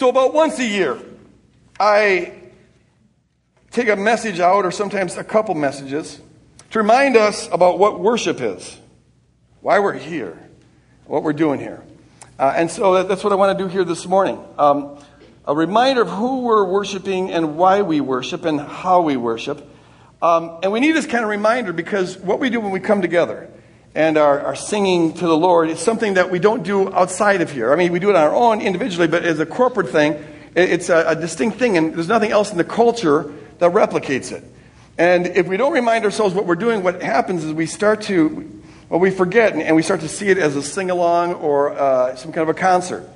So, about once a year, I take a message out, or sometimes a couple messages, to remind us about what worship is, why we're here, what we're doing here. Uh, and so that's what I want to do here this morning. Um, a reminder of who we're worshiping and why we worship and how we worship. Um, and we need this kind of reminder because what we do when we come together and our, are singing to the Lord is something that we don't do outside of here. I mean, we do it on our own individually, but as a corporate thing, it, it's a, a distinct thing, and there's nothing else in the culture that replicates it. And if we don't remind ourselves what we're doing, what happens is we start to, well, we forget and, and we start to see it as a sing along or uh, some kind of a concert,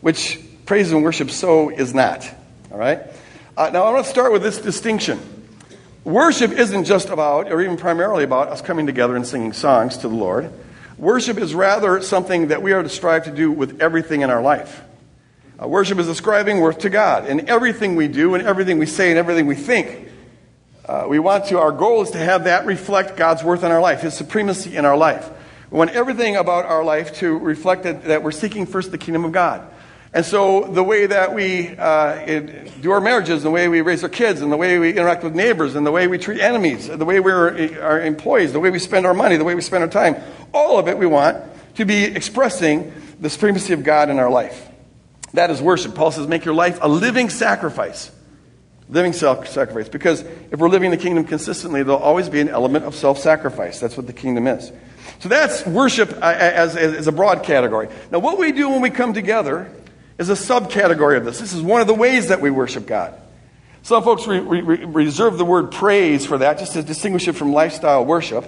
which praise and worship so is not. All right? Uh, now, I want to start with this distinction. Worship isn't just about, or even primarily about, us coming together and singing songs to the Lord. Worship is rather something that we are to strive to do with everything in our life. Uh, worship is ascribing worth to God in everything we do and everything we say and everything we think. Uh, we want to, our goal is to have that reflect God's worth in our life, His supremacy in our life. We want everything about our life to reflect that, that we're seeking first the kingdom of God. And so the way that we uh, do our marriages, the way we raise our kids, and the way we interact with neighbors, and the way we treat enemies, the way we're our employees, the way we spend our money, the way we spend our time, all of it we want to be expressing the supremacy of God in our life. That is worship. Paul says, make your life a living sacrifice. Living self sacrifice. Because if we're living the kingdom consistently, there'll always be an element of self sacrifice. That's what the kingdom is. So that's worship uh, as, as, as a broad category. Now, what we do when we come together is a subcategory of this. This is one of the ways that we worship God. Some folks re- re- reserve the word praise for that, just to distinguish it from lifestyle worship.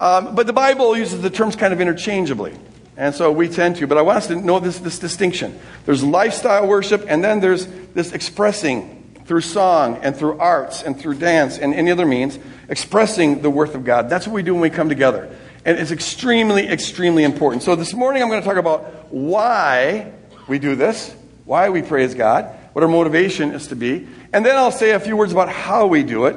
Um, but the Bible uses the terms kind of interchangeably. And so we tend to. But I want us to know this, this distinction. There's lifestyle worship, and then there's this expressing through song and through arts and through dance and any other means, expressing the worth of God. That's what we do when we come together. And it's extremely, extremely important. So this morning I'm going to talk about why we do this, why we praise God, what our motivation is to be. And then I'll say a few words about how we do it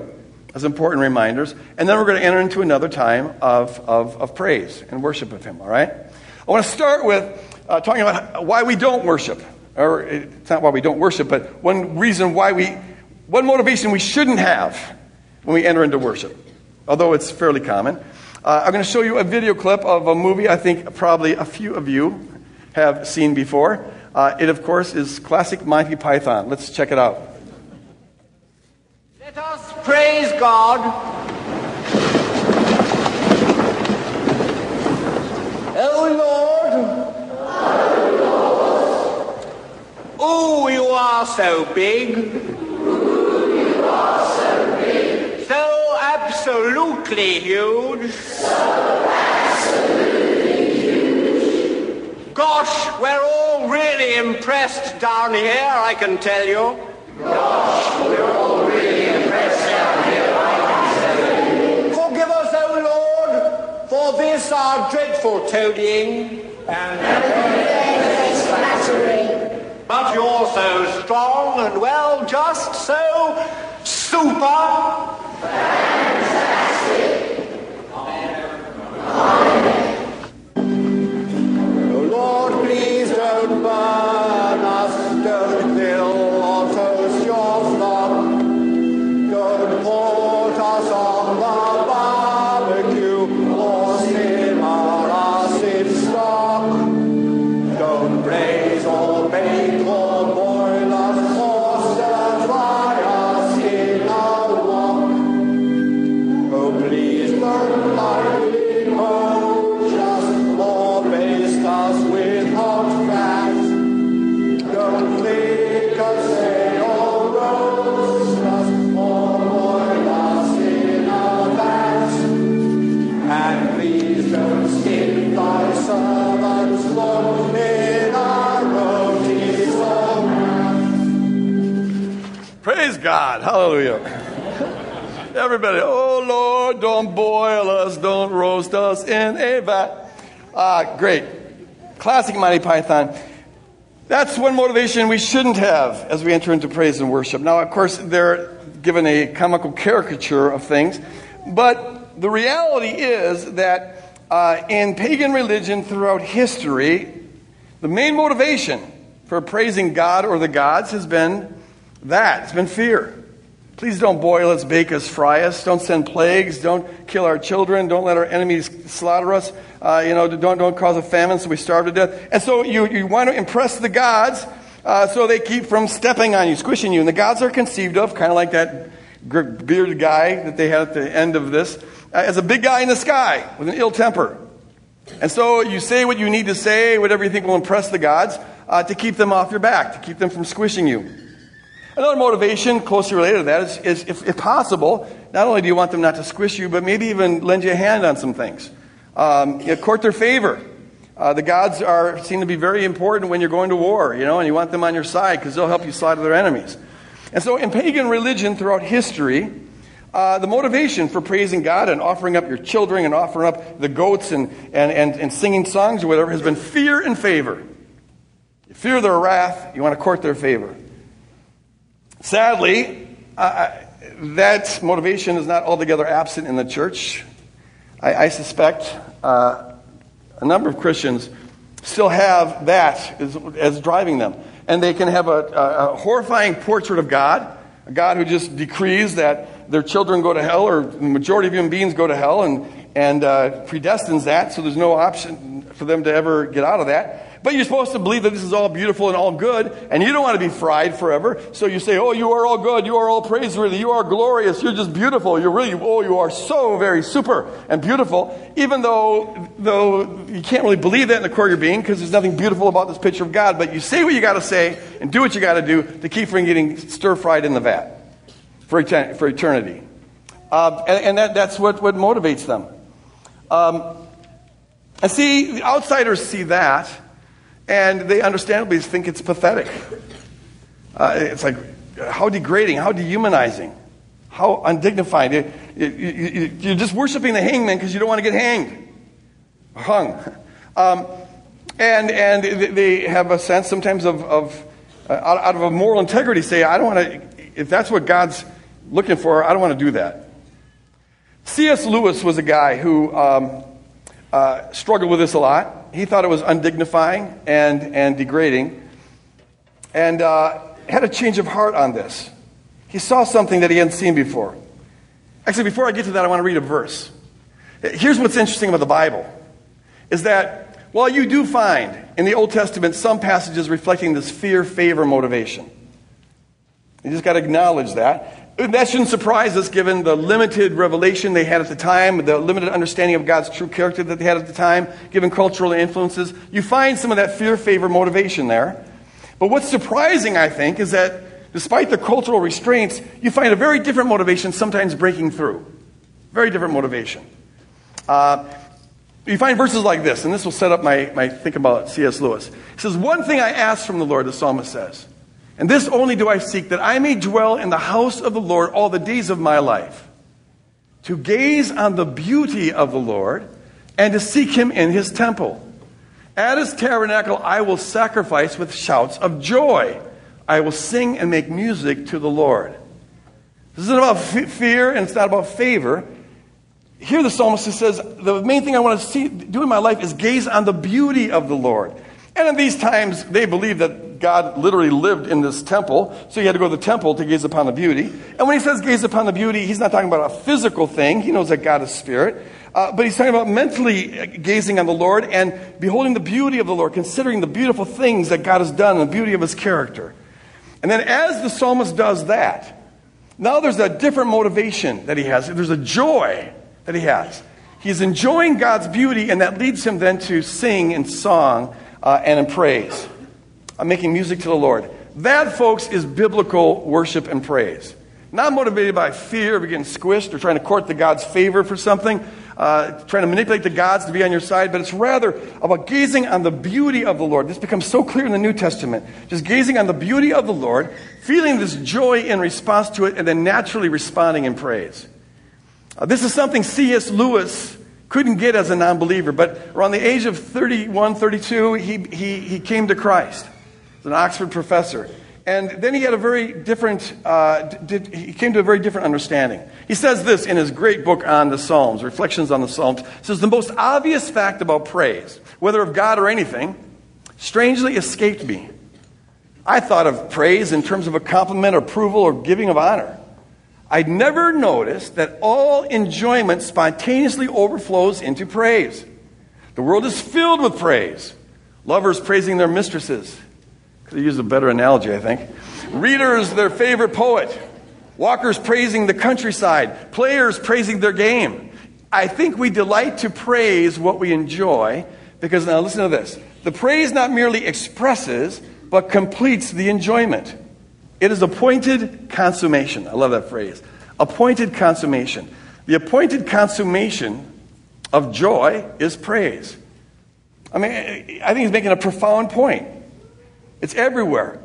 as important reminders. And then we're going to enter into another time of, of, of praise and worship of Him, all right? I want to start with uh, talking about why we don't worship. Or it's not why we don't worship, but one reason why we, one motivation we shouldn't have when we enter into worship, although it's fairly common. Uh, I'm going to show you a video clip of a movie I think probably a few of you have seen before. Uh, it, of course, is classic Monty Python. Let's check it out. Let us praise God. Oh Lord. Oh, you are so big. You are so big. So absolutely huge. So absolutely huge. Gosh, we're all really impressed down here, I can tell you. Gosh, we're all really impressed down here, I can tell you. Forgive us, O Lord, for this our dreadful toadying. And flattering. But you're so strong and well, just so super. Hallelujah. Everybody, oh Lord, don't boil us, don't roast us in a vat. Ah, great. Classic Monty Python. That's one motivation we shouldn't have as we enter into praise and worship. Now, of course, they're given a comical caricature of things, but the reality is that uh, in pagan religion throughout history, the main motivation for praising God or the gods has been that. It's been fear. Please don't boil us, bake us, fry us. Don't send plagues. Don't kill our children. Don't let our enemies slaughter us. Uh, you know, don't, don't cause a famine so we starve to death. And so you, you want to impress the gods uh, so they keep from stepping on you, squishing you. And the gods are conceived of, kind of like that bearded guy that they had at the end of this, uh, as a big guy in the sky with an ill temper. And so you say what you need to say, whatever you think will impress the gods, uh, to keep them off your back, to keep them from squishing you. Another motivation closely related to that is, is if, if, possible, not only do you want them not to squish you, but maybe even lend you a hand on some things. Um, you know, court their favor. Uh, the gods are seem to be very important when you're going to war, you know, and you want them on your side because they'll help you slaughter their enemies. And so, in pagan religion throughout history, uh, the motivation for praising God and offering up your children and offering up the goats and, and, and, and singing songs or whatever has been fear and favor. You fear their wrath, you want to court their favor. Sadly, that motivation is not altogether absent in the church. I, I suspect uh, a number of Christians still have that as, as driving them. And they can have a, a, a, horrifying portrait of God, a God who just decrees that their children go to hell, or the majority of human beings go to hell, and, and uh, predestines that, so there's no option for them to ever get out of that. But you're supposed to believe that this is all beautiful and all good, and you don't want to be fried forever. So you say, Oh, you are all good. You are all praiseworthy. You are glorious. You're just beautiful. You're really, oh, you are so very super and beautiful. Even though, though you can't really believe that in the core of your being because there's nothing beautiful about this picture of God. But you say what you got to say and do what you got to do to keep from getting stir fried in the vat for, etern- for eternity. Uh, and, and that, that's what, what motivates them. Um, and see, the outsiders see that and they understandably think it's pathetic. Uh, it's like, how degrading, how dehumanizing, how undignified. You, you, you're just worshiping the hangman because you don't want to get hanged, hung. Um, and, and they have a sense sometimes of, of uh, out, of a moral integrity, say, I don't want to, if that's what God's looking for, I don't want to do that. C.S. Lewis was a guy who um, uh, struggled with this a lot he thought it was undignifying and, and degrading, and uh, had a change of heart on this. He saw something that he hadn't seen before. Actually, before I get to that, I want to read a verse. Here's what's interesting about the Bible is that while you do find in the Old Testament some passages reflecting this fear favor motivation, you just got to acknowledge that. That shouldn't surprise us given the limited revelation they had at the time, the limited understanding of God's true character that they had at the time, given cultural influences. You find some of that fear favor motivation there. But what's surprising, I think, is that despite the cultural restraints, you find a very different motivation sometimes breaking through. Very different motivation. Uh, you find verses like this, and this will set up my, my think about C.S. Lewis. He says, One thing I ask from the Lord, the psalmist says. And this only do I seek, that I may dwell in the house of the Lord all the days of my life, to gaze on the beauty of the Lord, and to seek him in his temple. At his tabernacle I will sacrifice with shouts of joy. I will sing and make music to the Lord. This isn't about fear and it's not about favor. Here the psalmist says, the main thing I want to see, do in my life is gaze on the beauty of the Lord. And in these times, they believe that God literally lived in this temple, so he had to go to the temple to gaze upon the beauty. And when he says gaze upon the beauty, he's not talking about a physical thing. He knows that God is spirit. Uh, but he's talking about mentally gazing on the Lord and beholding the beauty of the Lord, considering the beautiful things that God has done and the beauty of his character. And then as the psalmist does that, now there's a different motivation that he has. There's a joy that he has. He's enjoying God's beauty, and that leads him then to sing in song uh, and in praise. I'm making music to the Lord. That, folks, is biblical worship and praise. Not motivated by fear of getting squished or trying to court the God's favor for something, uh, trying to manipulate the gods to be on your side, but it's rather about gazing on the beauty of the Lord. This becomes so clear in the New Testament. Just gazing on the beauty of the Lord, feeling this joy in response to it, and then naturally responding in praise. Uh, this is something C.S. Lewis couldn't get as a non believer, but around the age of 31, 32, he, he, he came to Christ. He's an Oxford professor. And then he had a very different, uh, did, he came to a very different understanding. He says this in his great book on the Psalms, Reflections on the Psalms. He says, The most obvious fact about praise, whether of God or anything, strangely escaped me. I thought of praise in terms of a compliment, approval, or giving of honor. I'd never noticed that all enjoyment spontaneously overflows into praise. The world is filled with praise. Lovers praising their mistresses. Could have used a better analogy, I think. Readers, their favorite poet. Walkers praising the countryside. Players praising their game. I think we delight to praise what we enjoy because, now listen to this. The praise not merely expresses, but completes the enjoyment. It is appointed consummation. I love that phrase. Appointed consummation. The appointed consummation of joy is praise. I mean, I think he's making a profound point. It's everywhere.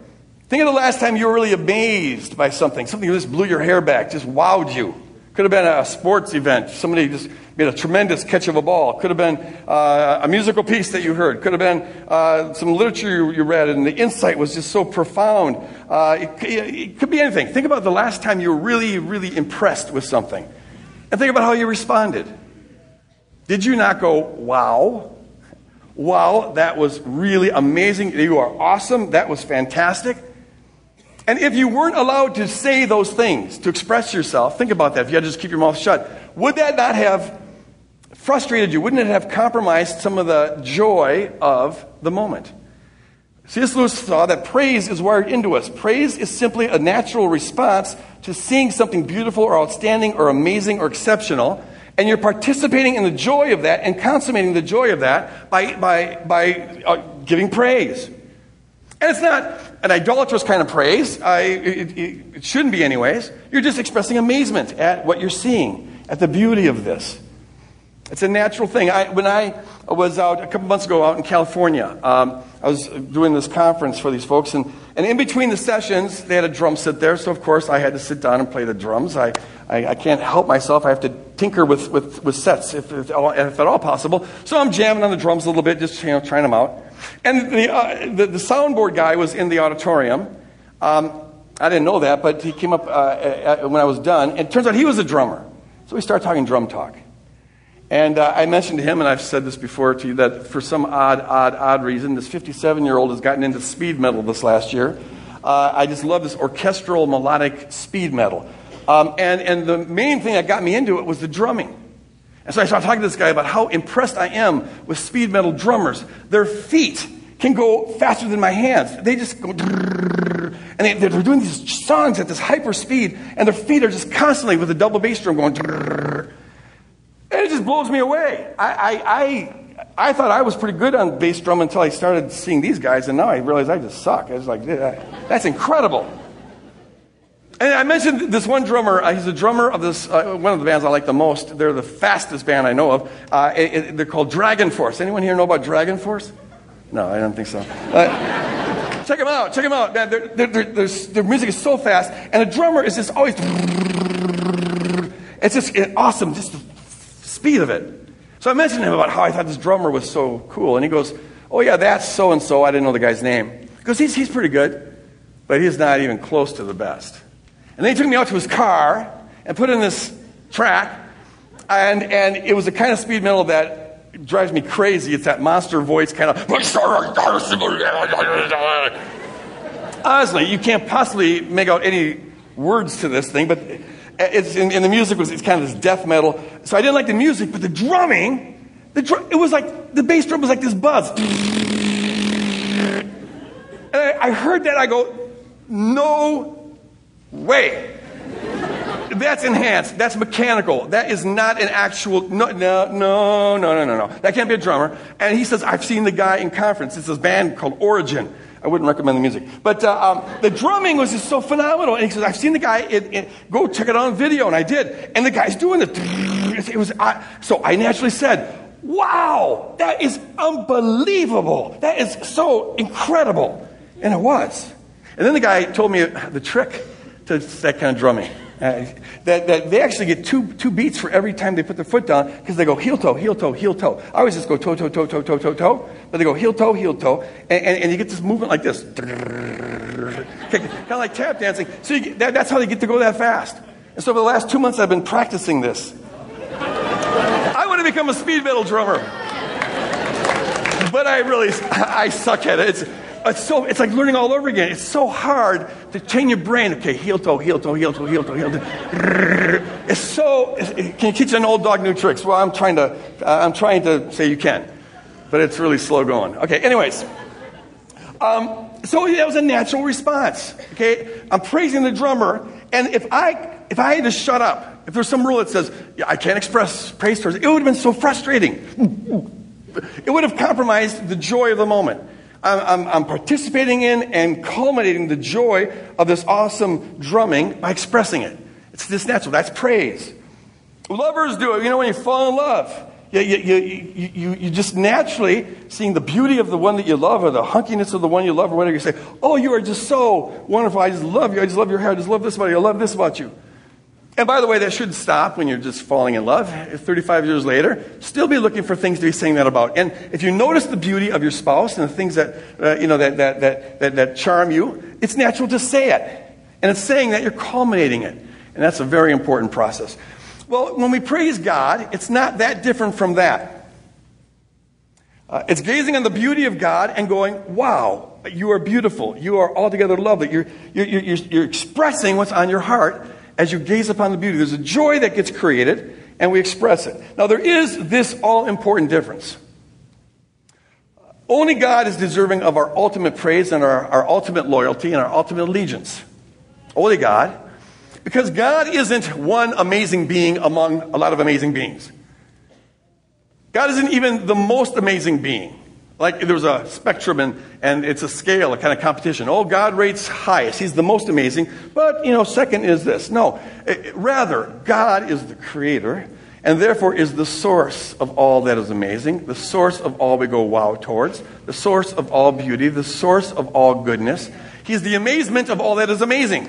Think of the last time you were really amazed by something, something that just blew your hair back, just wowed you. Could have been a sports event. Somebody just made a tremendous catch of a ball. Could have been uh, a musical piece that you heard. Could have been uh, some literature you, you, read, and the insight was just so profound. Uh, it, it could be anything. Think about the last time you were really, really impressed with something. And think about how you responded. Did you not go, wow? Wow, that was really amazing. You are awesome. That was fantastic. And if you weren't allowed to say those things, to express yourself, think about that. If you had to just keep your mouth shut, would that not have frustrated you? Wouldn't it have compromised some of the joy of the moment? C.S. Lewis saw that praise is wired into us. Praise is simply a natural response to seeing something beautiful or outstanding or amazing or exceptional. And you're participating in the joy of that and consummating the joy of that by, by, by uh, giving praise. And it's not an idolatrous kind of praise. I, it, it, shouldn't be, anyways. You're just expressing amazement at what you're seeing, at the beauty of this. It's a natural thing. I, when I was out a couple months ago out in California, um, I was doing this conference for these folks, and, and in between the sessions, they had a drum set there, so of course I had to sit down and play the drums. I, I, I can't help myself. I have to tinker with, with, with sets if, if, if, at all possible. So I'm jamming on the drums a little bit, just you know, trying them out. And the, uh, the, the, soundboard guy was in the auditorium. Um, I didn't know that, but he came up uh, when I was done. And it turns out he was a drummer. So we started talking drum talk. And uh, I mentioned to him, and I've said this before to you, that for some odd, odd, odd reason, this 57 year old has gotten into speed metal this last year. Uh, I just love this orchestral melodic speed metal. Um, and, and the main thing that got me into it was the drumming. And so I started talking to this guy about how impressed I am with speed metal drummers. Their feet can go faster than my hands. They just go, and they, are doing these songs at this hyper speed, and their feet are just constantly with a double bass drum going, and it just blows me away. I, I, I, I thought I was pretty good on bass drum until I started seeing these guys, and now I realize I just suck. I was like, that's incredible. And I mentioned this one drummer. Uh, he's a drummer of this uh, one of the bands I like the most. They're the fastest band I know of. Uh, it, it, they're called DragonForce. Anyone here know about DragonForce? No, I don't think so. Uh, check them out. Check them out. Man, they're, they're, they're, their music is so fast, and the drummer is just always. It's just awesome, just the speed of it. So I mentioned to him about how I thought this drummer was so cool, and he goes, "Oh yeah, that's so and so. I didn't know the guy's name." Because he's he's pretty good, but he's not even close to the best. And then he took me out to his car and put in this track. And, and it was the kind of speed metal that drives me crazy. It's that monster voice kind of. Honestly, you can't possibly make out any words to this thing, but it's in, in the music was it's kind of this death metal. So I didn't like the music, but the drumming, the dr- it was like the bass drum was like this buzz. And I, I heard that, I go, no way. That's enhanced. That's mechanical. That is not an actual. No, no, no, no, no, no. That can't be a drummer. And he says, I've seen the guy in conference. It's this band called Origin. I wouldn't recommend the music. But uh, um, the drumming was just so phenomenal. And he says, I've seen the guy, it, it, go check it on video. And I did. And the guy's doing it. It was, I, so I naturally said, wow, that is unbelievable. That is so incredible. And it was. And then the guy told me the trick to that kind of drumming. Uh, that, that they actually get two, two beats for every time they put their foot down because they go heel toe, heel toe, heel toe. I always just go toe, toe, toe, toe, toe, toe, toe. But they go heel toe, heel toe. And, and, and you get this movement like this. kind of like tap dancing. So get, that, that's how they get to go that fast. And so for the last two months, I've been practicing this. I want to become a speed metal drummer. But I really, I suck at it. It's, it's so it's like learning all over again. It's so hard to train your brain. Okay, heel toe, heel toe, heel toe, heel toe, heel toe. It's so. Can you teach an old dog new tricks? Well, I'm trying to. Uh, I'm trying to say you can, but it's really slow going. Okay. Anyways, um, so that was a natural response. Okay, I'm praising the drummer, and if I if I had to shut up, if there's some rule that says yeah, I can't express praise towards it, it would have been so frustrating. It would have compromised the joy of the moment. I'm, I'm, participating in and culminating the joy of this awesome drumming by expressing it. It's this natural. That's praise. Lovers do it. You know, when you fall in love, you, you, you, you, you just naturally seeing the beauty of the one that you love or the hunkiness of the one you love or whatever you say, oh, you are just so wonderful. I just love you. I just love your hair. I just love this about you. I love this about you. And by the way, that should stop when you're just falling in love. 35 years later, still be looking for things to be saying that about. And if you notice the beauty of your spouse and the things that, uh, you know, that, that, that, that, that charm you, it's natural to say it. And it's saying that you're culminating it. And that's a very important process. Well, when we praise God, it's not that different from that. Uh, it's gazing on the beauty of God and going, wow, you are beautiful. You are altogether lovely. You're, you're, you're, you're expressing what's on your heart as you gaze upon the beauty. There's a joy that gets created, and we express it. Now, there is this all important difference. Only God is deserving of our ultimate praise and our, our ultimate loyalty and our ultimate allegiance. Only God. Because God isn't one amazing being among a lot of amazing beings. God isn't even the most amazing being. Like there's a spectrum and, and it's a scale, a kind of competition. Oh, God rates highest. He's the most amazing. But, you know, second is this. No. It, rather, God is the creator and therefore is the source of all that is amazing, the source of all we go wow towards, the source of all beauty, the source of all goodness. He's the amazement of all that is amazing.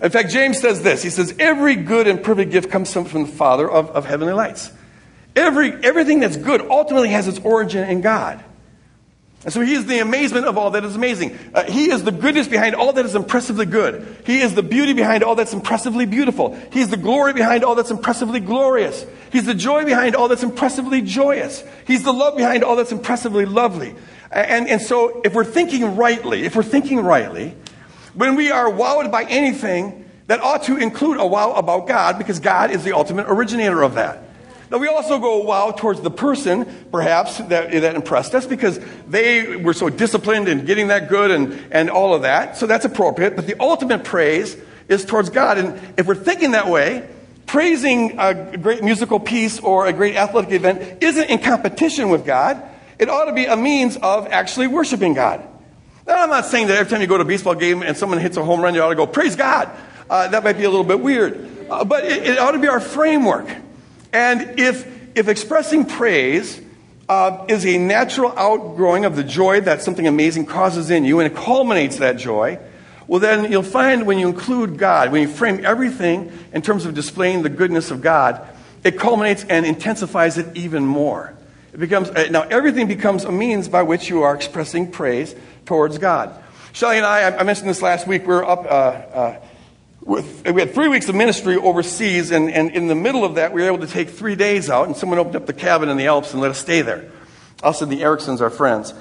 In fact, James says this. He says, Every good and perfect gift comes from the Father of, of heavenly lights. Every, everything that's good ultimately has its origin in God. And so he is the amazement of all that is amazing. Uh, he is the goodness behind all that is impressively good. He is the beauty behind all that's impressively beautiful. He is the glory behind all that's impressively glorious. He's the joy behind all that's impressively joyous. He's the love behind all that's impressively lovely. And, and so if we're thinking rightly, if we're thinking rightly, when we are wowed by anything, that ought to include a wow about God because God is the ultimate originator of that. Now, we also go wow towards the person, perhaps, that, that impressed us because they were so disciplined in getting that good and, and all of that. So that's appropriate. But the ultimate praise is towards God. And if we're thinking that way, praising a great musical piece or a great athletic event isn't in competition with God. It ought to be a means of actually worshiping God. Now, I'm not saying that every time you go to a baseball game and someone hits a home run, you ought to go, praise God. Uh, that might be a little bit weird. Uh, but it, it ought to be our framework. And if, if expressing praise uh, is a natural outgrowing of the joy that something amazing causes in you and it culminates that joy, well, then you'll find when you include God, when you frame everything in terms of displaying the goodness of God, it culminates and intensifies it even more. It becomes, uh, now, everything becomes a means by which you are expressing praise towards God. Shelly and I, I mentioned this last week, we are up. Uh, uh, we had three weeks of ministry overseas, and, and in the middle of that, we were able to take three days out, and someone opened up the cabin in the Alps and let us stay there. Us and the Ericksons are friends.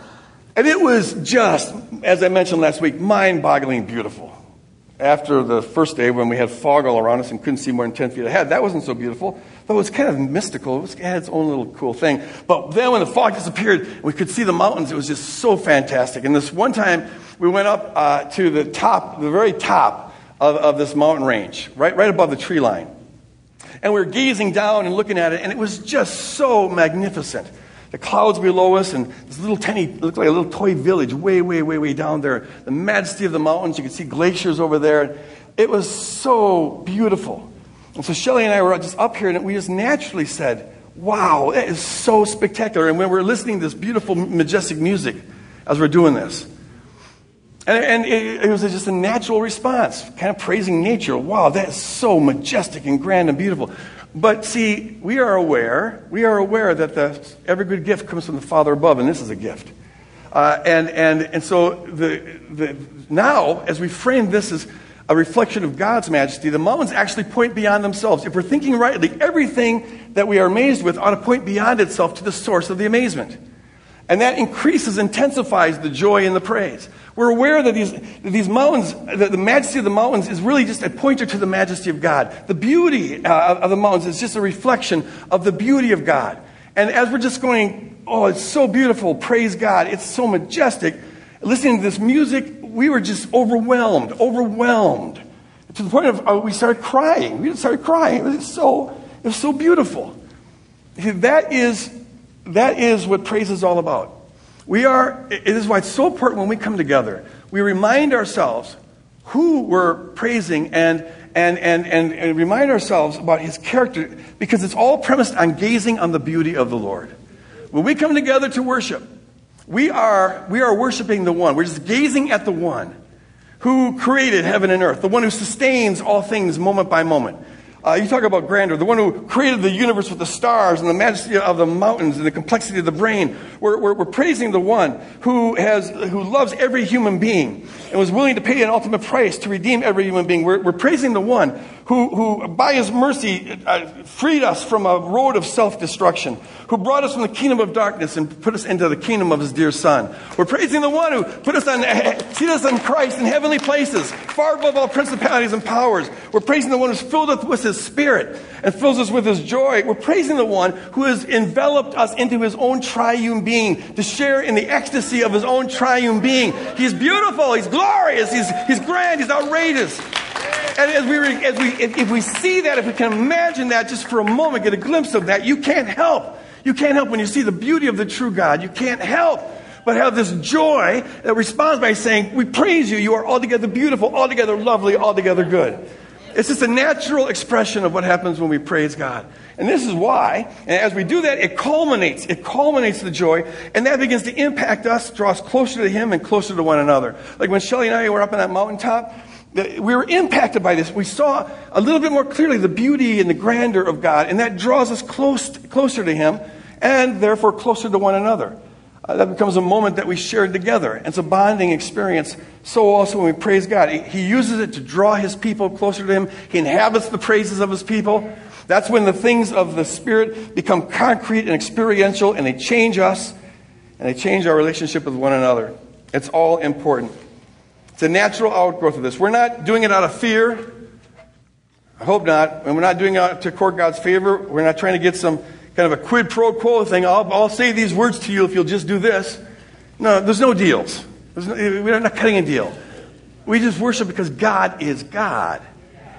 And it was just, as I mentioned last week, mind boggling beautiful. After the first day, when we had fog all around us and couldn't see more than 10 feet ahead, that wasn't so beautiful. But it was kind of mystical. It, was, it had its own little cool thing. But then when the fog disappeared, we could see the mountains. It was just so fantastic. And this one time, we went up uh, to the top, the very top of, of this mountain range, right, right above the tree line. And we were gazing down and looking at it, and it was just so magnificent. The clouds below us, and this little tiny, looked like a little toy village way, way, way, way down there. The majesty of the mountains, you could see glaciers over there. It was so beautiful. And so Shelly and I were just up here, and we just naturally said, Wow, that is so spectacular. And when we we're listening to this beautiful, majestic music as we're doing this, and, and it, it, was just a natural response, kind of praising nature. Wow, that is so majestic and grand and beautiful. But see, we are aware, we are aware that the, every good gift comes from the Father above, and this is a gift. Uh, and, and, and so the, the, now, as we frame this as a reflection of God's majesty, the mountains actually point beyond themselves. If we're thinking rightly, everything that we are amazed with ought to point beyond itself to the source of the amazement. And that increases, intensifies the joy and the praise. We're aware that these, these mountains, the majesty of the mountains is really just a pointer to the majesty of God. The beauty uh, of the mountains is just a reflection of the beauty of God. And as we're just going, oh, it's so beautiful, praise God, it's so majestic, listening to this music, we were just overwhelmed, overwhelmed. To the point of uh, we started crying. We started crying. It was so, it was so beautiful. That is, that is what praise is all about. We are, it is why it's so important when we come together. We remind ourselves who we're praising and, and, and, and, and remind ourselves about his character because it's all premised on gazing on the beauty of the Lord. When we come together to worship, we are, we are worshiping the one. We're just gazing at the one who created heaven and earth, the one who sustains all things moment by moment. Uh, you talk about grandeur, the one who created the universe with the stars and the majesty of the mountains and the complexity of the brain. We're, we're, we're, praising the one who, has, who loves every human being and was willing to pay an ultimate price to redeem every human being. We're, we're praising the one who, who by his mercy, uh, freed us from a road of self destruction, who brought us from the kingdom of darkness and put us into the kingdom of his dear Son. We're praising the one who put us on, seated us in Christ in heavenly places, far above all principalities and powers. We're praising the one who's filled us with his spirit and fills us with his joy. We're praising the one who has enveloped us into his own triune being to share in the ecstasy of his own triune being. He's beautiful, he's glorious, he's, he's grand, he's outrageous. And as we, as we, if we see that, if we can imagine that just for a moment, get a glimpse of that, you can't help. You can't help when you see the beauty of the true God. You can't help but have this joy that responds by saying, We praise you. You are altogether beautiful, altogether lovely, altogether good. It's just a natural expression of what happens when we praise God. And this is why, and as we do that, it culminates, it culminates the joy, and that begins to impact us, draw us closer to Him and closer to one another. Like when Shelly and I were up on that mountaintop, we were impacted by this. We saw a little bit more clearly the beauty and the grandeur of God, and that draws us close, closer to Him, and therefore closer to one another. Uh, that becomes a moment that we share together. It's a bonding experience. So also when we praise God, he, he uses it to draw His people closer to Him. He inhabits the praises of His people. That's when the things of the Spirit become concrete and experiential, and they change us, and they change our relationship with one another. It's all important. It's a natural outgrowth of this. We're not doing it out of fear. I hope not. And we're not doing it to court God's favor. We're not trying to get some kind of a quid pro quo thing. I'll, I'll say these words to you if you'll just do this. No, there's no deals. There's no, we're not cutting a deal. We just worship because God is God.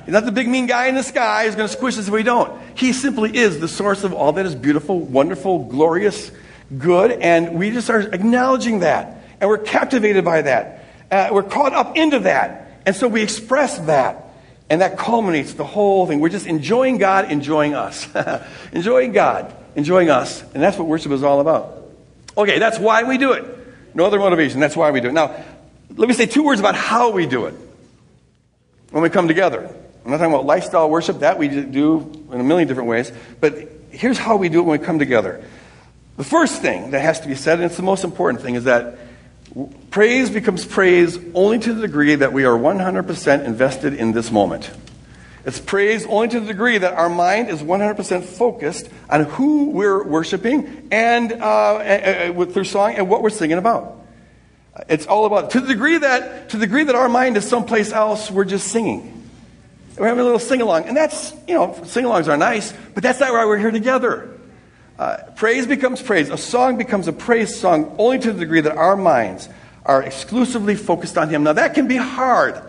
He's not the big mean guy in the sky who's going to squish us if we don't. He simply is the source of all that is beautiful, wonderful, glorious, good, and we just are acknowledging that. And we're captivated by that. Uh, we're caught up into that. And so we express that. And that culminates the whole thing. We're just enjoying God, enjoying us. enjoying God, enjoying us. And that's what worship is all about. Okay, that's why we do it. No other motivation. That's why we do it. Now, let me say two words about how we do it when we come together. I'm not talking about lifestyle worship, that we do in a million different ways. But here's how we do it when we come together. The first thing that has to be said, and it's the most important thing, is that Praise becomes praise only to the degree that we are 100% invested in this moment. It's praise only to the degree that our mind is 100% focused on who we're worshiping and uh, through song and what we're singing about. It's all about to the degree that to the degree that our mind is someplace else, we're just singing. We're having a little sing along, and that's you know sing alongs are nice, but that's not why we're here together. Uh, praise becomes praise. A song becomes a praise song only to the degree that our minds are exclusively focused on Him. Now, that can be hard.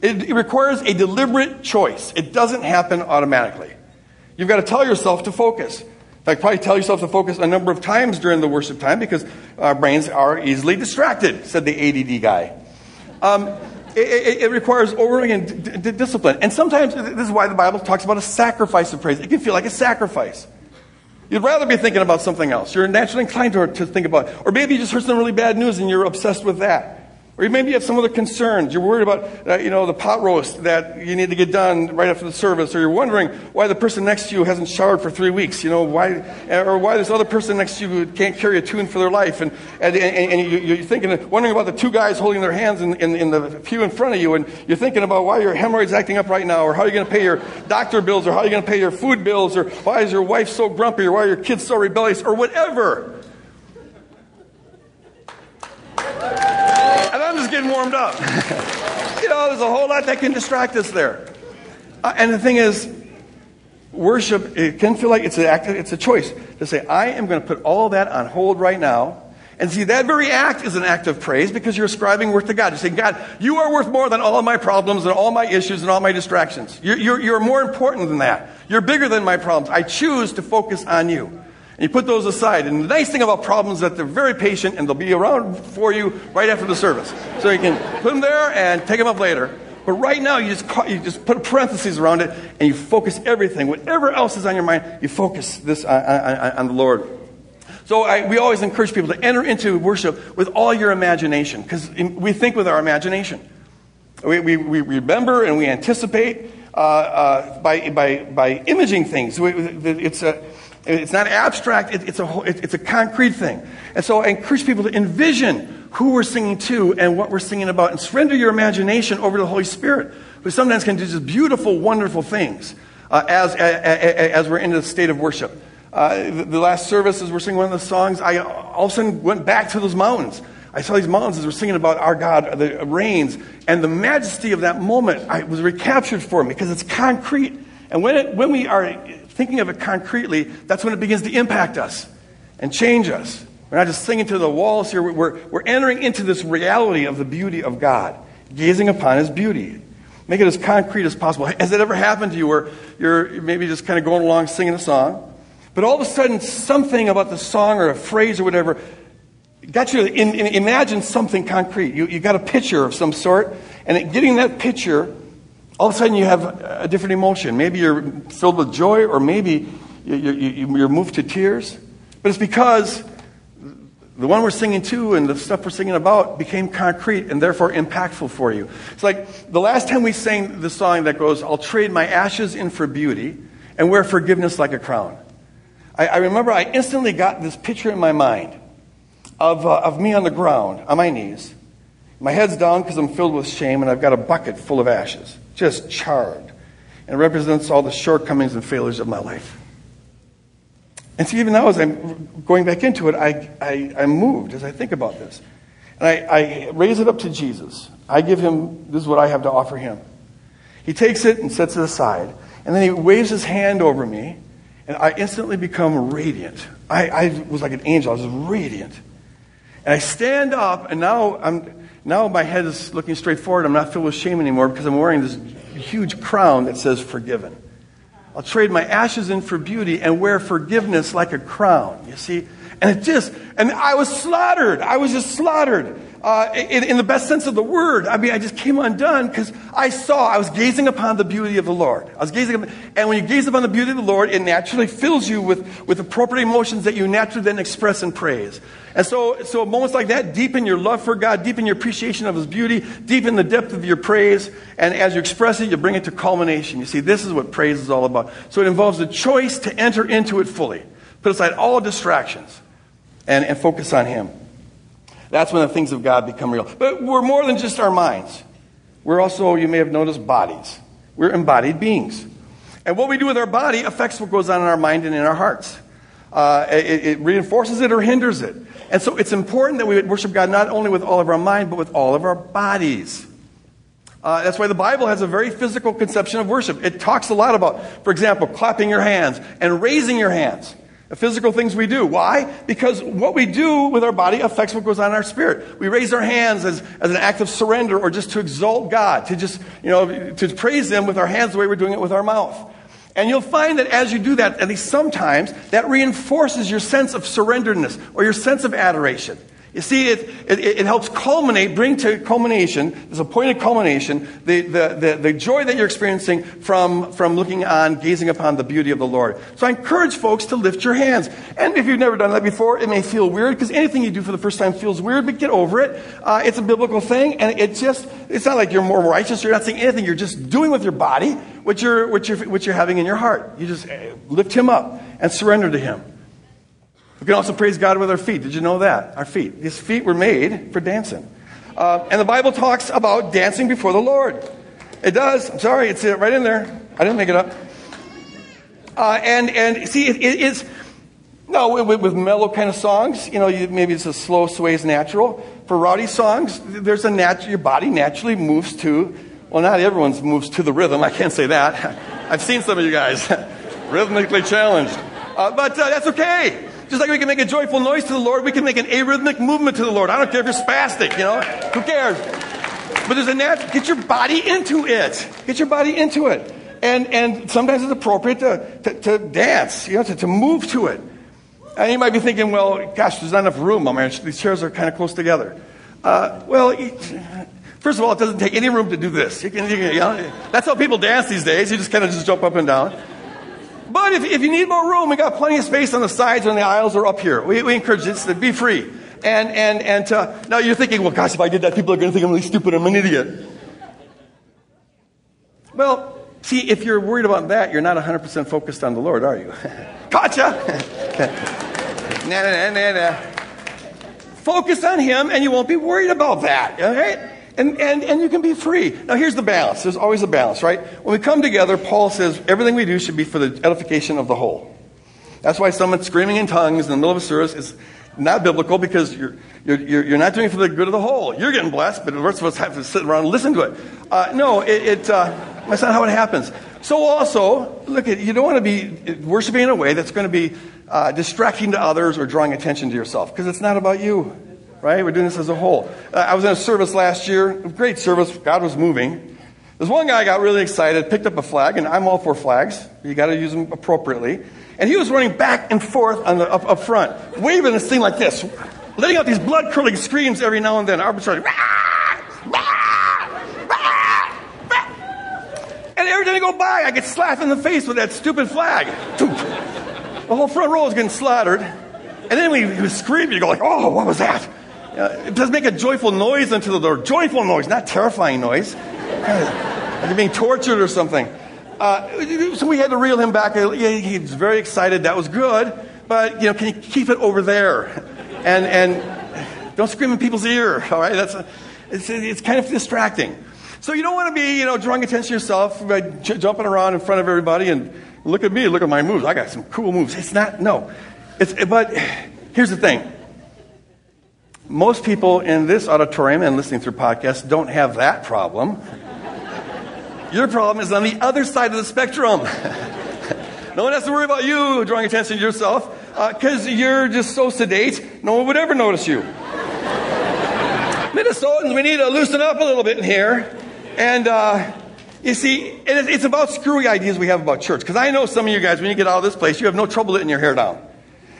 It, it requires a deliberate choice, it doesn't happen automatically. You've got to tell yourself to focus. In fact, probably tell yourself to focus a number of times during the worship time because our brains are easily distracted, said the ADD guy. Um, it, it, it, requires overwhelming d- d- discipline. And sometimes, this is why the Bible talks about a sacrifice of praise. It can feel like a sacrifice. You'd rather be thinking about something else. You're naturally inclined to, to think about, or maybe you just heard some really bad news and you're obsessed with that. Or maybe you have some other concerns. You're worried about, uh, you know, the pot roast that you need to get done right after the service. Or you're wondering why the person next to you hasn't showered for three weeks. You know, why, or why this other person next to you can't carry a tune for their life. And, and, and, and you, are thinking, wondering about the two guys holding their hands in, in, in, the pew in front of you. And you're thinking about why your hemorrhoids acting up right now. Or how are you going to pay your doctor bills. Or how are you going to pay your food bills. Or why is your wife so grumpy. Or why are your kids so rebellious. Or whatever. Getting warmed up. you know, there's a whole lot that can distract us there. Uh, and the thing is, worship, it can feel like it's, an act, it's a choice to say, I am going to put all that on hold right now. And see, that very act is an act of praise because you're ascribing worth to God. You're saying, God, you are worth more than all of my problems and all my issues and all my distractions. You're, you're, you're more important than that. You're bigger than my problems. I choose to focus on you. And you put those aside. And the nice thing about problems is that they're very patient and they'll be around for you right after the service. So you can put them there and take them up later. But right now, you just, you just put parentheses around it and you focus everything. Whatever else is on your mind, you focus this on, on, on the Lord. So I, we always encourage people to enter into worship with all your imagination because we think with our imagination. We, we, we remember and we anticipate uh, uh, by, by, by imaging things. It's, a, it's not abstract, it, it's, a, it's a concrete thing. And so I encourage people to envision who we're singing to and what we're singing about, and surrender your imagination over to the Holy Spirit, who sometimes can do just beautiful, wonderful things uh, as, as, as, we're in the state of worship. Uh, the, the, last service, as we're singing one of the songs, I all of a sudden went back to those mountains. I saw these mountains as we're singing about our God, the rains, and the majesty of that moment I, was recaptured for me because it's concrete. And when, it, when we are thinking of it concretely, that's when it begins to impact us and change us. We're not just singing to the walls here. We're, we're entering into this reality of the beauty of God, gazing upon His beauty. Make it as concrete as possible. Has it ever happened to you where you're maybe just kind of going along singing a song, but all of a sudden something about the song or a phrase or whatever got you to in, in, imagine something concrete? You, you got a picture of some sort, and getting that picture, all of a sudden you have a different emotion. Maybe you're filled with joy, or maybe you, you, you're moved to tears. But it's because the one we're singing to and the stuff we're singing about became concrete and therefore impactful for you. It's like the last time we sang the song that goes, I'll trade my ashes in for beauty and wear forgiveness like a crown. I, I remember I instantly got this picture in my mind of, uh, of me on the ground, on my knees. My head's down because I'm filled with shame and I've got a bucket full of ashes, just charred. And it represents all the shortcomings and failures of my life. And see, even now, as I'm going back into it, I, I, I'm moved as I think about this. And I, I raise it up to Jesus. I give him, this is what I have to offer him. He takes it and sets it aside. And then he waves his hand over me, and I instantly become radiant. I, I was like an angel, I was radiant. And I stand up, and now, I'm, now my head is looking straight forward. I'm not filled with shame anymore because I'm wearing this huge crown that says forgiven. I'll trade my ashes in for beauty and wear forgiveness like a crown. You see? And it just, and I was slaughtered. I was just slaughtered uh, in, in, the best sense of the word. I mean, I just came undone because I saw, I was gazing upon the beauty of the Lord. I was gazing, upon, and when you gaze upon the beauty of the Lord, it naturally fills you with, with appropriate emotions that you naturally then express in praise. And so, so moments like that deepen your love for God, deepen your appreciation of His beauty, deepen the depth of your praise, and as you express it, you bring it to culmination. You see, this is what praise is all about. So it involves a choice to enter into it fully. Put aside all distractions and, and focus on Him. That's when the things of God become real. But we're more than just our minds. We're also, you may have noticed, bodies. We're embodied beings. And what we do with our body affects what goes on in our mind and in our hearts. Uh, it, it, reinforces it or hinders it. And so it's important that we worship God not only with all of our mind, but with all of our bodies. Uh, that's why the Bible has a very physical conception of worship. It talks a lot about, for example, clapping your hands and raising your hands physical things we do. Why? Because what we do with our body affects what goes on in our spirit. We raise our hands as, as an act of surrender or just to exalt God, to just, you know, to praise Him with our hands the way we're doing it with our mouth. And you'll find that as you do that, at least sometimes, that reinforces your sense of surrenderedness or your sense of adoration. You see, it, it, it, helps culminate, bring to culmination, there's a point of culmination, the, the, the, the, joy that you're experiencing from, from looking on, gazing upon the beauty of the Lord. So I encourage folks to lift your hands. And if you've never done that before, it may feel weird, because anything you do for the first time feels weird, but get over it. Uh, it's a biblical thing, and it just, it's not like you're more righteous, you're not saying anything, you're just doing with your body what you're, what you're, what you're having in your heart. You just uh, lift Him up and surrender to Him. We can also praise God with our feet. Did you know that? Our feet. His feet were made for dancing. Uh, and the Bible talks about dancing before the Lord. It does. I'm sorry, it's right in there. I didn't make it up. Uh, and, and see, it, it is, no, with, with, mellow kind of songs, you know, you, maybe it's a slow sways natural. for rowdy songs, there's a nat- your body naturally moves to, well, not everyone's moves to the rhythm. I can't say that. I've seen some of you guys rhythmically challenged. Uh, but uh, that's okay. Just like we can make a joyful noise to the Lord, we can make an arrhythmic movement to the Lord. I don't care if you're spastic, you know? Who cares? But there's a natural, get your body into it. Get your body into it. And, and sometimes it's appropriate to, to, to dance, you know, to, to move to it. And you might be thinking, well, gosh, there's not enough room. I mean, these chairs are kind of close together. Uh, well, first of all, it doesn't take any room to do this. You can, you can, you know, that's how people dance these days. You just kind of just jump up and down. But if, if you need more room, we got plenty of space on the sides and the aisles are up here. We, we encourage you to be free. And, and, and uh, now you're thinking, well, gosh, if I did that, people are going to think I'm really stupid. I'm an idiot. Well, see, if you're worried about that, you're not 100% focused on the Lord, are you? gotcha! nah, nah, nah, nah. Focus on Him, and you won't be worried about that, all right? And, and, and you can be free. Now, here's the balance. There's always a balance, right? When we come together, Paul says everything we do should be for the edification of the whole. That's why someone screaming in tongues in the middle of a service is not biblical because you're, you're, you're not doing it for the good of the whole. You're getting blessed, but the rest of us have to sit around and listen to it. Uh, no, it, it uh, that's not how it happens. So also, look at you don't want to be worshiping in a way that's going to be uh, distracting to others or drawing attention to yourself because it's not about you right? We're doing this as a whole. Uh, I was in a service last year, great service. God was moving. There's one guy got really excited, picked up a flag, and I'm all for flags. You got to use them appropriately. And he was running back and forth on the, up, up front, waving this thing like this, letting out these blood curdling screams every now and then, arbitrarily. And every time I go by, I get slapped in the face with that stupid flag. The whole front row is getting slaughtered. And then when he was screaming, you go like, oh, what was that? Uh, it does make a joyful noise unto the Lord. Joyful noise, not terrifying noise. like you're being tortured or something. Uh, so we had to reel him back. He's very excited. That was good. But, you know, can you keep it over there? And, and don't scream in people's ear, all right? That's a, it's, it's kind of distracting. So you don't want to be, you know, drawing attention to yourself by j- jumping around in front of everybody and look at me, look at my moves. I got some cool moves. It's not, no. It's, but here's the thing most people in this auditorium and listening through podcasts don't have that problem. Your problem is on the other side of the spectrum. no one has to worry about you drawing attention to yourself because uh, you're just so sedate, no one would ever notice you. Minnesotans, we need to loosen up a little bit in here. And uh, you see, it's about screwy ideas we have about church. Because I know some of you guys, when you get out of this place, you have no trouble letting your hair down.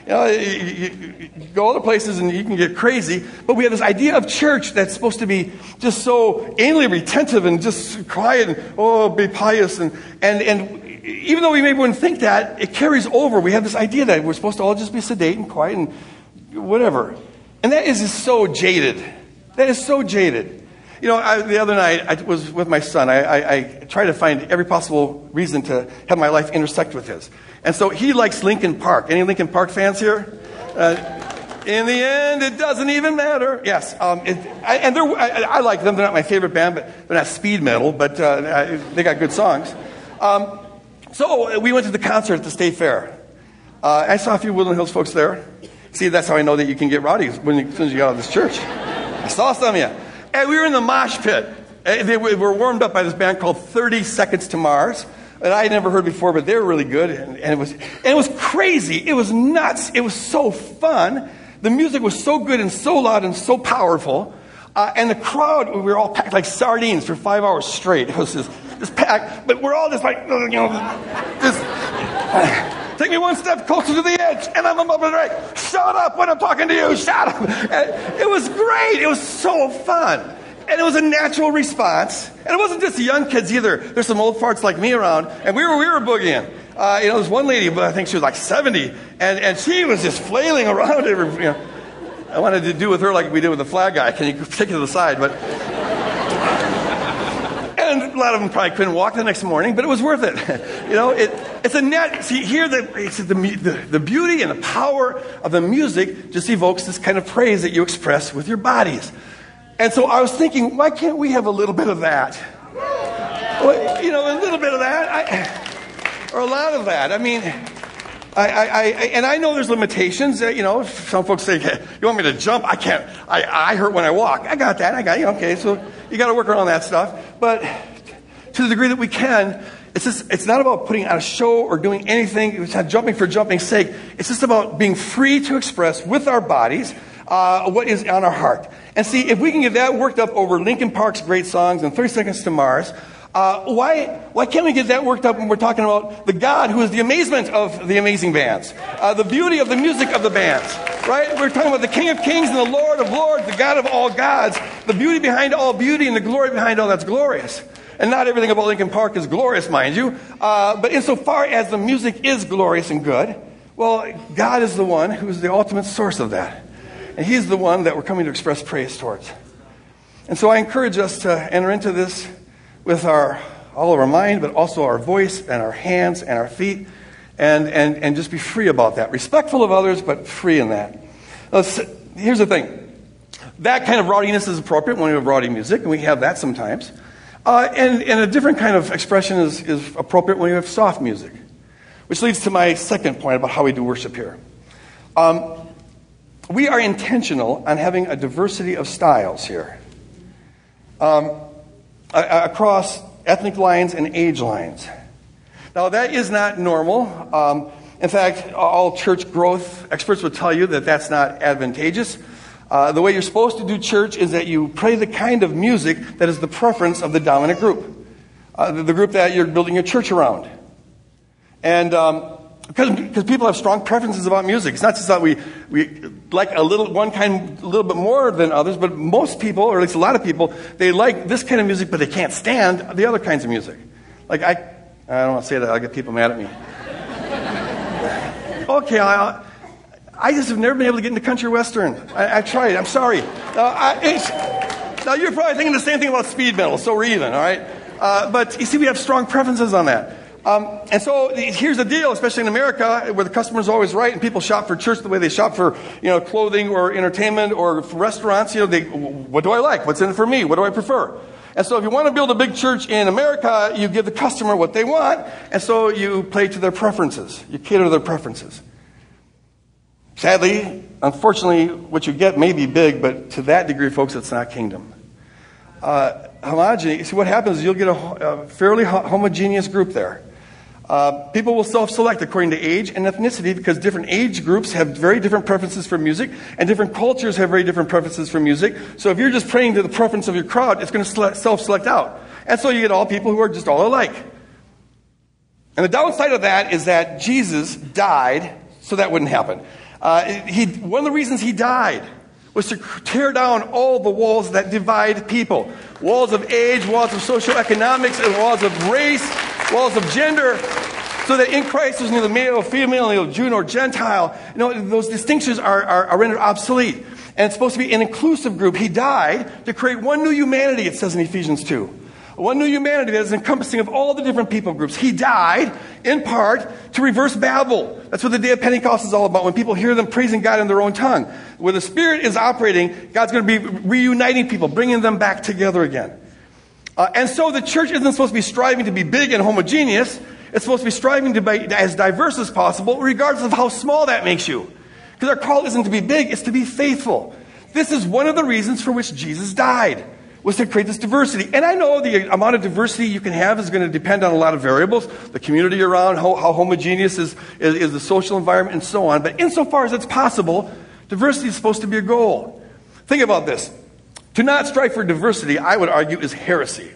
You know, you, you, go other places and you can get crazy, but we have this idea of church that's supposed to be just so anally retentive and just quiet and, oh, be pious. And, and, and even though we maybe wouldn't think that, it carries over. We have this idea that we're supposed to all just be sedate and quiet and whatever. And that is so jaded. That is so jaded. You know, I, the other night I was with my son. I, I, I tried to find every possible reason to have my life intersect with his. And so he likes Linkin Park. Any Linkin Park fans here? Uh, in the end, it doesn't even matter. Yes, um, it, I, and I, I, like them. They're not my favorite band, but they're not speed metal, but uh, they got good songs. Um, so we went to the concert at the State Fair. Uh, I saw a few Woodland Hills folks there. See, that's how I know that you can get rowdy as soon as you get out of this church. I saw some of you. And we were in the mosh pit. They were warmed up by this band called 30 Seconds to Mars that I had never heard before, but they were really good. And, and, it was, and it was crazy. It was nuts. It was so fun. The music was so good and so loud and so powerful. Uh, and the crowd, we were all packed like sardines for five hours straight. It was just, just packed, but we're all just like, you know, just take me one step closer to the edge, and I'm up and right. Shut up when I'm talking to you. Shut up. And it was great. It was so fun. And it was a natural response. And it wasn't just the young kids either. There's some old farts like me around, and we were, we were boogieing. Uh, you know, there's one lady, but I think she was like 70, and, and she was just flailing around. Every, you know. I wanted to do with her like we did with the flag guy. Can you take it to the side? But and a lot of them probably couldn't walk the next morning, but it was worth it. you know, it, it's a net. See, here the, the, the, the beauty and the power of the music just evokes this kind of praise that you express with your bodies. And so I was thinking, why can't we have a little bit of that? Well, you know, a little bit of that, I, or a lot of that. I mean, I, I, I, and I know there's limitations. You know, some folks say, "You want me to jump? I can't. I, I hurt when I walk." I got that. I got you. Okay, so you got to work around that stuff. But to the degree that we can, it's just it's not about putting on a show or doing anything. It's not jumping for jumping's sake. It's just about being free to express with our bodies uh, what is on our heart. And see, if we can get that worked up over Linkin Park's great songs and 30 Seconds to Mars, uh, why, why can't we get that worked up when we're talking about the God who is the amazement of the amazing bands, uh, the beauty of the music of the bands, right? We're talking about the King of Kings and the Lord of Lords, the God of all gods, the beauty behind all beauty and the glory behind all that's glorious. And not everything about Linkin Park is glorious, mind you, uh, but insofar as the music is glorious and good, well, God is the one who is the ultimate source of that. And He's the one that we're coming to express praise towards. And so I encourage us to enter into this with our, all of our mind, but also our voice and our hands and our feet, and, and, and just be free about that. Respectful of others, but free in that. Let's, here's the thing that kind of rowdiness is appropriate when we have rowdy music, and we have that sometimes. Uh, and, and a different kind of expression is, is appropriate when you have soft music, which leads to my second point about how we do worship here. Um, we are intentional on having a diversity of styles here. Um, across ethnic lines and age lines. Now, that is not normal. Um, in fact, all church growth experts would tell you that that's not advantageous. Uh, the way you're supposed to do church is that you play the kind of music that is the preference of the dominant group, uh, the, the, group that you're building your church around. And um, because, because people have strong preferences about music. It's not just that we, we like a little, one kind a little bit more than others, but most people, or at least a lot of people, they like this kind of music, but they can't stand the other kinds of music. Like, I, I don't want to say that, I'll get people mad at me. okay, I, I just have never been able to get into country western. I, I tried, I'm sorry. Uh, I, now, you're probably thinking the same thing about speed metal, so we're even, all right? Uh, but you see, we have strong preferences on that. Um, and so here's the deal, especially in America, where the customer's always right, and people shop for church the way they shop for you know clothing or entertainment or restaurants. You know, they, what do I like? What's in it for me? What do I prefer? And so if you want to build a big church in America, you give the customer what they want, and so you play to their preferences. You cater to their preferences. Sadly, unfortunately, what you get may be big, but to that degree, folks, it's not kingdom. Uh, homogeneous. See, what happens is you'll get a, a fairly homogeneous group there. Uh, people will self select according to age and ethnicity because different age groups have very different preferences for music, and different cultures have very different preferences for music. So if you're just praying to the preference of your crowd, it's going to self select out. And so you get all people who are just all alike. And the downside of that is that Jesus died so that wouldn't happen. Uh, he, one of the reasons he died was to tear down all the walls that divide people walls of age, walls of socioeconomics, and walls of race walls of gender, so that in Christ there's neither male or female, neither Jew nor Gentile. You know, those distinctions are, are, are rendered obsolete. And it's supposed to be an inclusive group. He died to create one new humanity, it says in Ephesians 2. One new humanity that is encompassing of all the different people groups. He died, in part, to reverse Babel. That's what the day of Pentecost is all about, when people hear them praising God in their own tongue. Where the Spirit is operating, God's going to be reuniting people, bringing them back together again. Uh, and so the church isn't supposed to be striving to be big and homogeneous. It's supposed to be striving to be as diverse as possible, regardless of how small that makes you. Because our call isn't to be big, it's to be faithful. This is one of the reasons for which Jesus died, was to create this diversity. And I know the amount of diversity you can have is going to depend on a lot of variables, the community around, how, how homogeneous is, is, is the social environment, and so on. But insofar as it's possible, diversity is supposed to be a goal. Think about this. To not strive for diversity, I would argue, is heresy.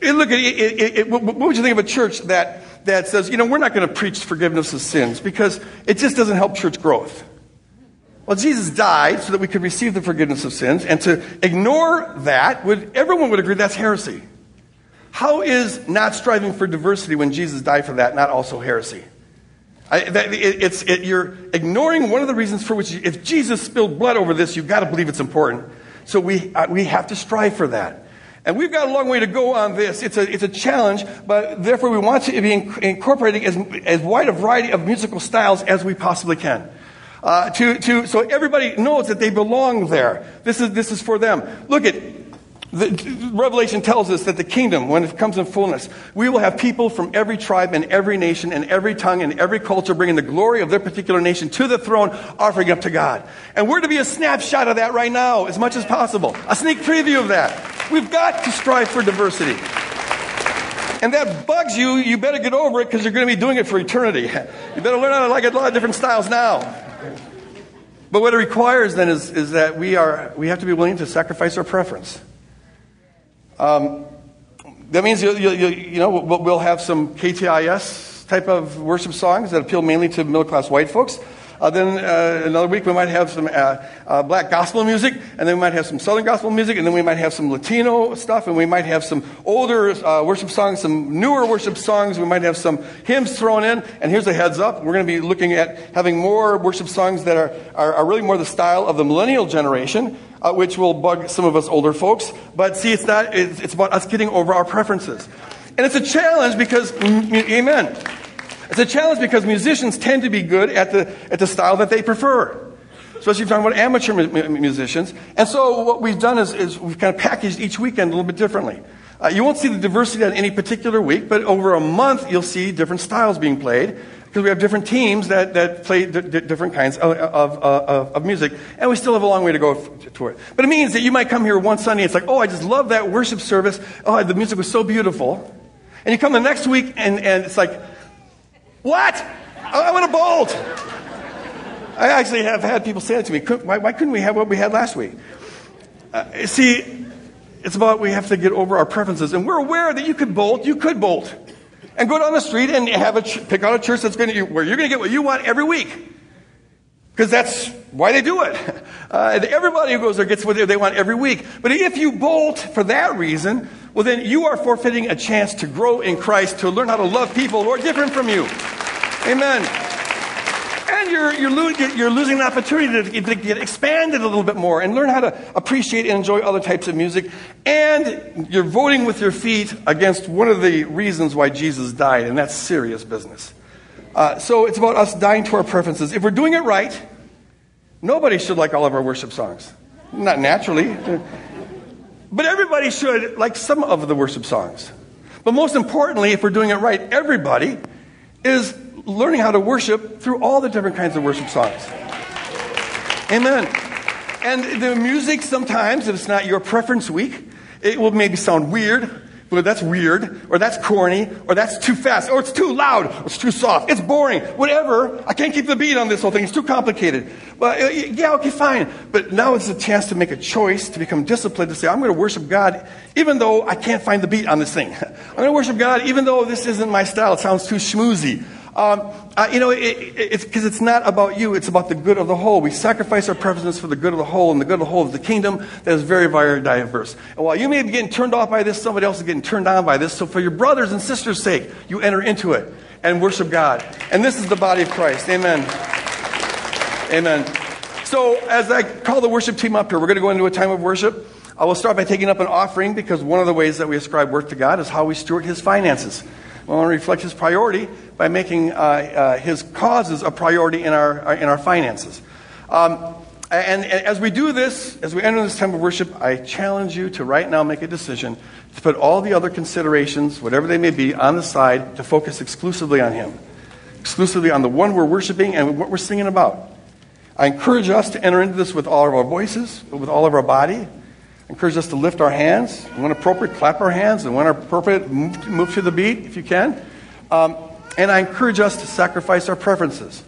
look at it, it, what would you think of a church that, that says, you know, we're not going to preach forgiveness of sins because it just doesn't help church growth? Well, Jesus died so that we could receive the forgiveness of sins, and to ignore that, would, everyone would agree that's heresy. How is not striving for diversity when Jesus died for that not also heresy? I, that, it, it's, it, you're ignoring one of the reasons for which, if Jesus spilled blood over this, you've got to believe it's important. So we, uh, we have to strive for that. And we've got a long way to go on this. It's a, it's a challenge, but therefore we want to be incorporating as, as wide a variety of musical styles as we possibly can. Uh, to, to, so everybody knows that they belong there. This is, this is for them. Look at, The, Revelation tells us that the kingdom, when it comes in fullness, we will have people from every tribe and every nation and every tongue and every culture bringing the glory of their particular nation to the throne, offering up to God. And we're to be a snapshot of that right now, as much as possible. A sneak preview of that. We've got to strive for diversity. And that bugs you, you better get over it because you're going to be doing it for eternity. You better learn how to like a lot of different styles now. But what it requires then is, is that we, are, we have to be willing to sacrifice our preference. Um, that means you, you, you know we'll have some KTIS type of worship songs that appeal mainly to middle class white folks. Uh, then uh, another week we might have some uh, uh, black gospel music, and then we might have some southern gospel music, and then we might have some Latino stuff, and we might have some older uh, worship songs, some newer worship songs. We might have some hymns thrown in. And here's a heads up: we're going to be looking at having more worship songs that are, are, are really more the style of the millennial generation. Uh, which will bug some of us older folks. But see, it's not, it's, it's about us getting over our preferences. And it's a challenge because, amen. It's a challenge because musicians tend to be good at the, at the style that they prefer. Especially if you're talking about amateur mu- musicians. And so what we've done is, is we've kind of packaged each weekend a little bit differently. Uh, you won't see the diversity on any particular week, but over a month you'll see different styles being played because we have different teams that, that play d- d- different kinds of, of, of, of, music, and we still have a long way to go f- to it. But it means that you might come here one Sunday, it's like, oh, I just love that worship service. Oh, the music was so beautiful. And you come the next week, and, and it's like, what? I want a bolt. I actually have had people say that to me. Why, why couldn't we have what we had last week? Uh, see, it's about we have to get over our preferences. And we're aware that you could bolt, you could bolt. And go down the street and have a ch- pick out a church that's going to, where you're going to get what you want every week. Because that's why they do it. Uh, everybody who goes there gets what they want every week. But if you bolt for that reason, well, then you are forfeiting a chance to grow in Christ, to learn how to love people who are different from you. Amen. You're, you're, you're losing an opportunity to, to get expanded a little bit more and learn how to appreciate and enjoy other types of music. And you're voting with your feet against one of the reasons why Jesus died, and that's serious business. Uh, so it's about us dying to our preferences. If we're doing it right, nobody should like all of our worship songs. Not naturally. But everybody should like some of the worship songs. But most importantly, if we're doing it right, everybody is learning how to worship through all the different kinds of worship songs. Amen. And the music sometimes, if it's not your preference week, it will maybe sound weird. Well, that's weird, or that's corny, or that's too fast, or it's too loud, or it's too soft, it's boring, whatever. I can't keep the beat on this whole thing, it's too complicated. But uh, yeah, okay, fine. But now it's a chance to make a choice, to become disciplined, to say, I'm going to worship God even though I can't find the beat on this thing. I'm going to worship God even though this isn't my style, it sounds too schmoozy. Um, uh, you know, it, it, it's because it's not about you, it's about the good of the whole. We sacrifice our preferences for the good of the whole, and the good of the whole is the kingdom that is very, very diverse. And while you may be getting turned off by this, somebody else is getting turned on by this. So for your brothers and sisters' sake, you enter into it and worship God. And this is the body of Christ. Amen. Amen. So as I call the worship team up here, we're going to go into a time of worship. I will start by taking up an offering because one of the ways that we ascribe worth to God is how we steward His finances. We want to reflect His priority by making uh, uh, His causes a priority in our, uh, in our finances. Um, and, and, as we do this, as we enter this time of worship, I challenge you to right now make a decision to put all the other considerations, whatever they may be, on the side to focus exclusively on Him, exclusively on the one we're worshiping and what we're singing about. I encourage us to enter into this with all of our voices, with all of our body. Encourage us to lift our hands. When appropriate, clap our hands. And when appropriate, move, move to the beat if you can. Um, and I encourage us to sacrifice our preferences.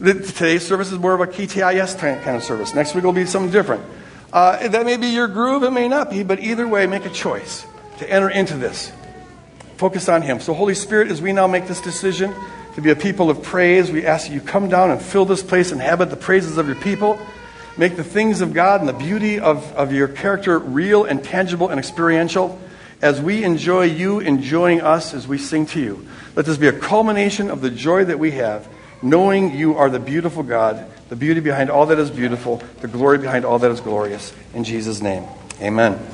Today's service is more of a KTIS kind of service. Next week will be something different. Uh, that may be your groove, it may not be, but either way, make a choice to enter into this. Focus on Him. So, Holy Spirit, as we now make this decision to be a people of praise, we ask that you come down and fill this place, and inhabit the praises of your people. Make the things of God and the beauty of, of your character real and tangible and experiential as we enjoy you enjoying us as we sing to you. Let this be a culmination of the joy that we have, knowing you are the beautiful God, the beauty behind all that is beautiful, the glory behind all that is glorious. In Jesus' name, amen.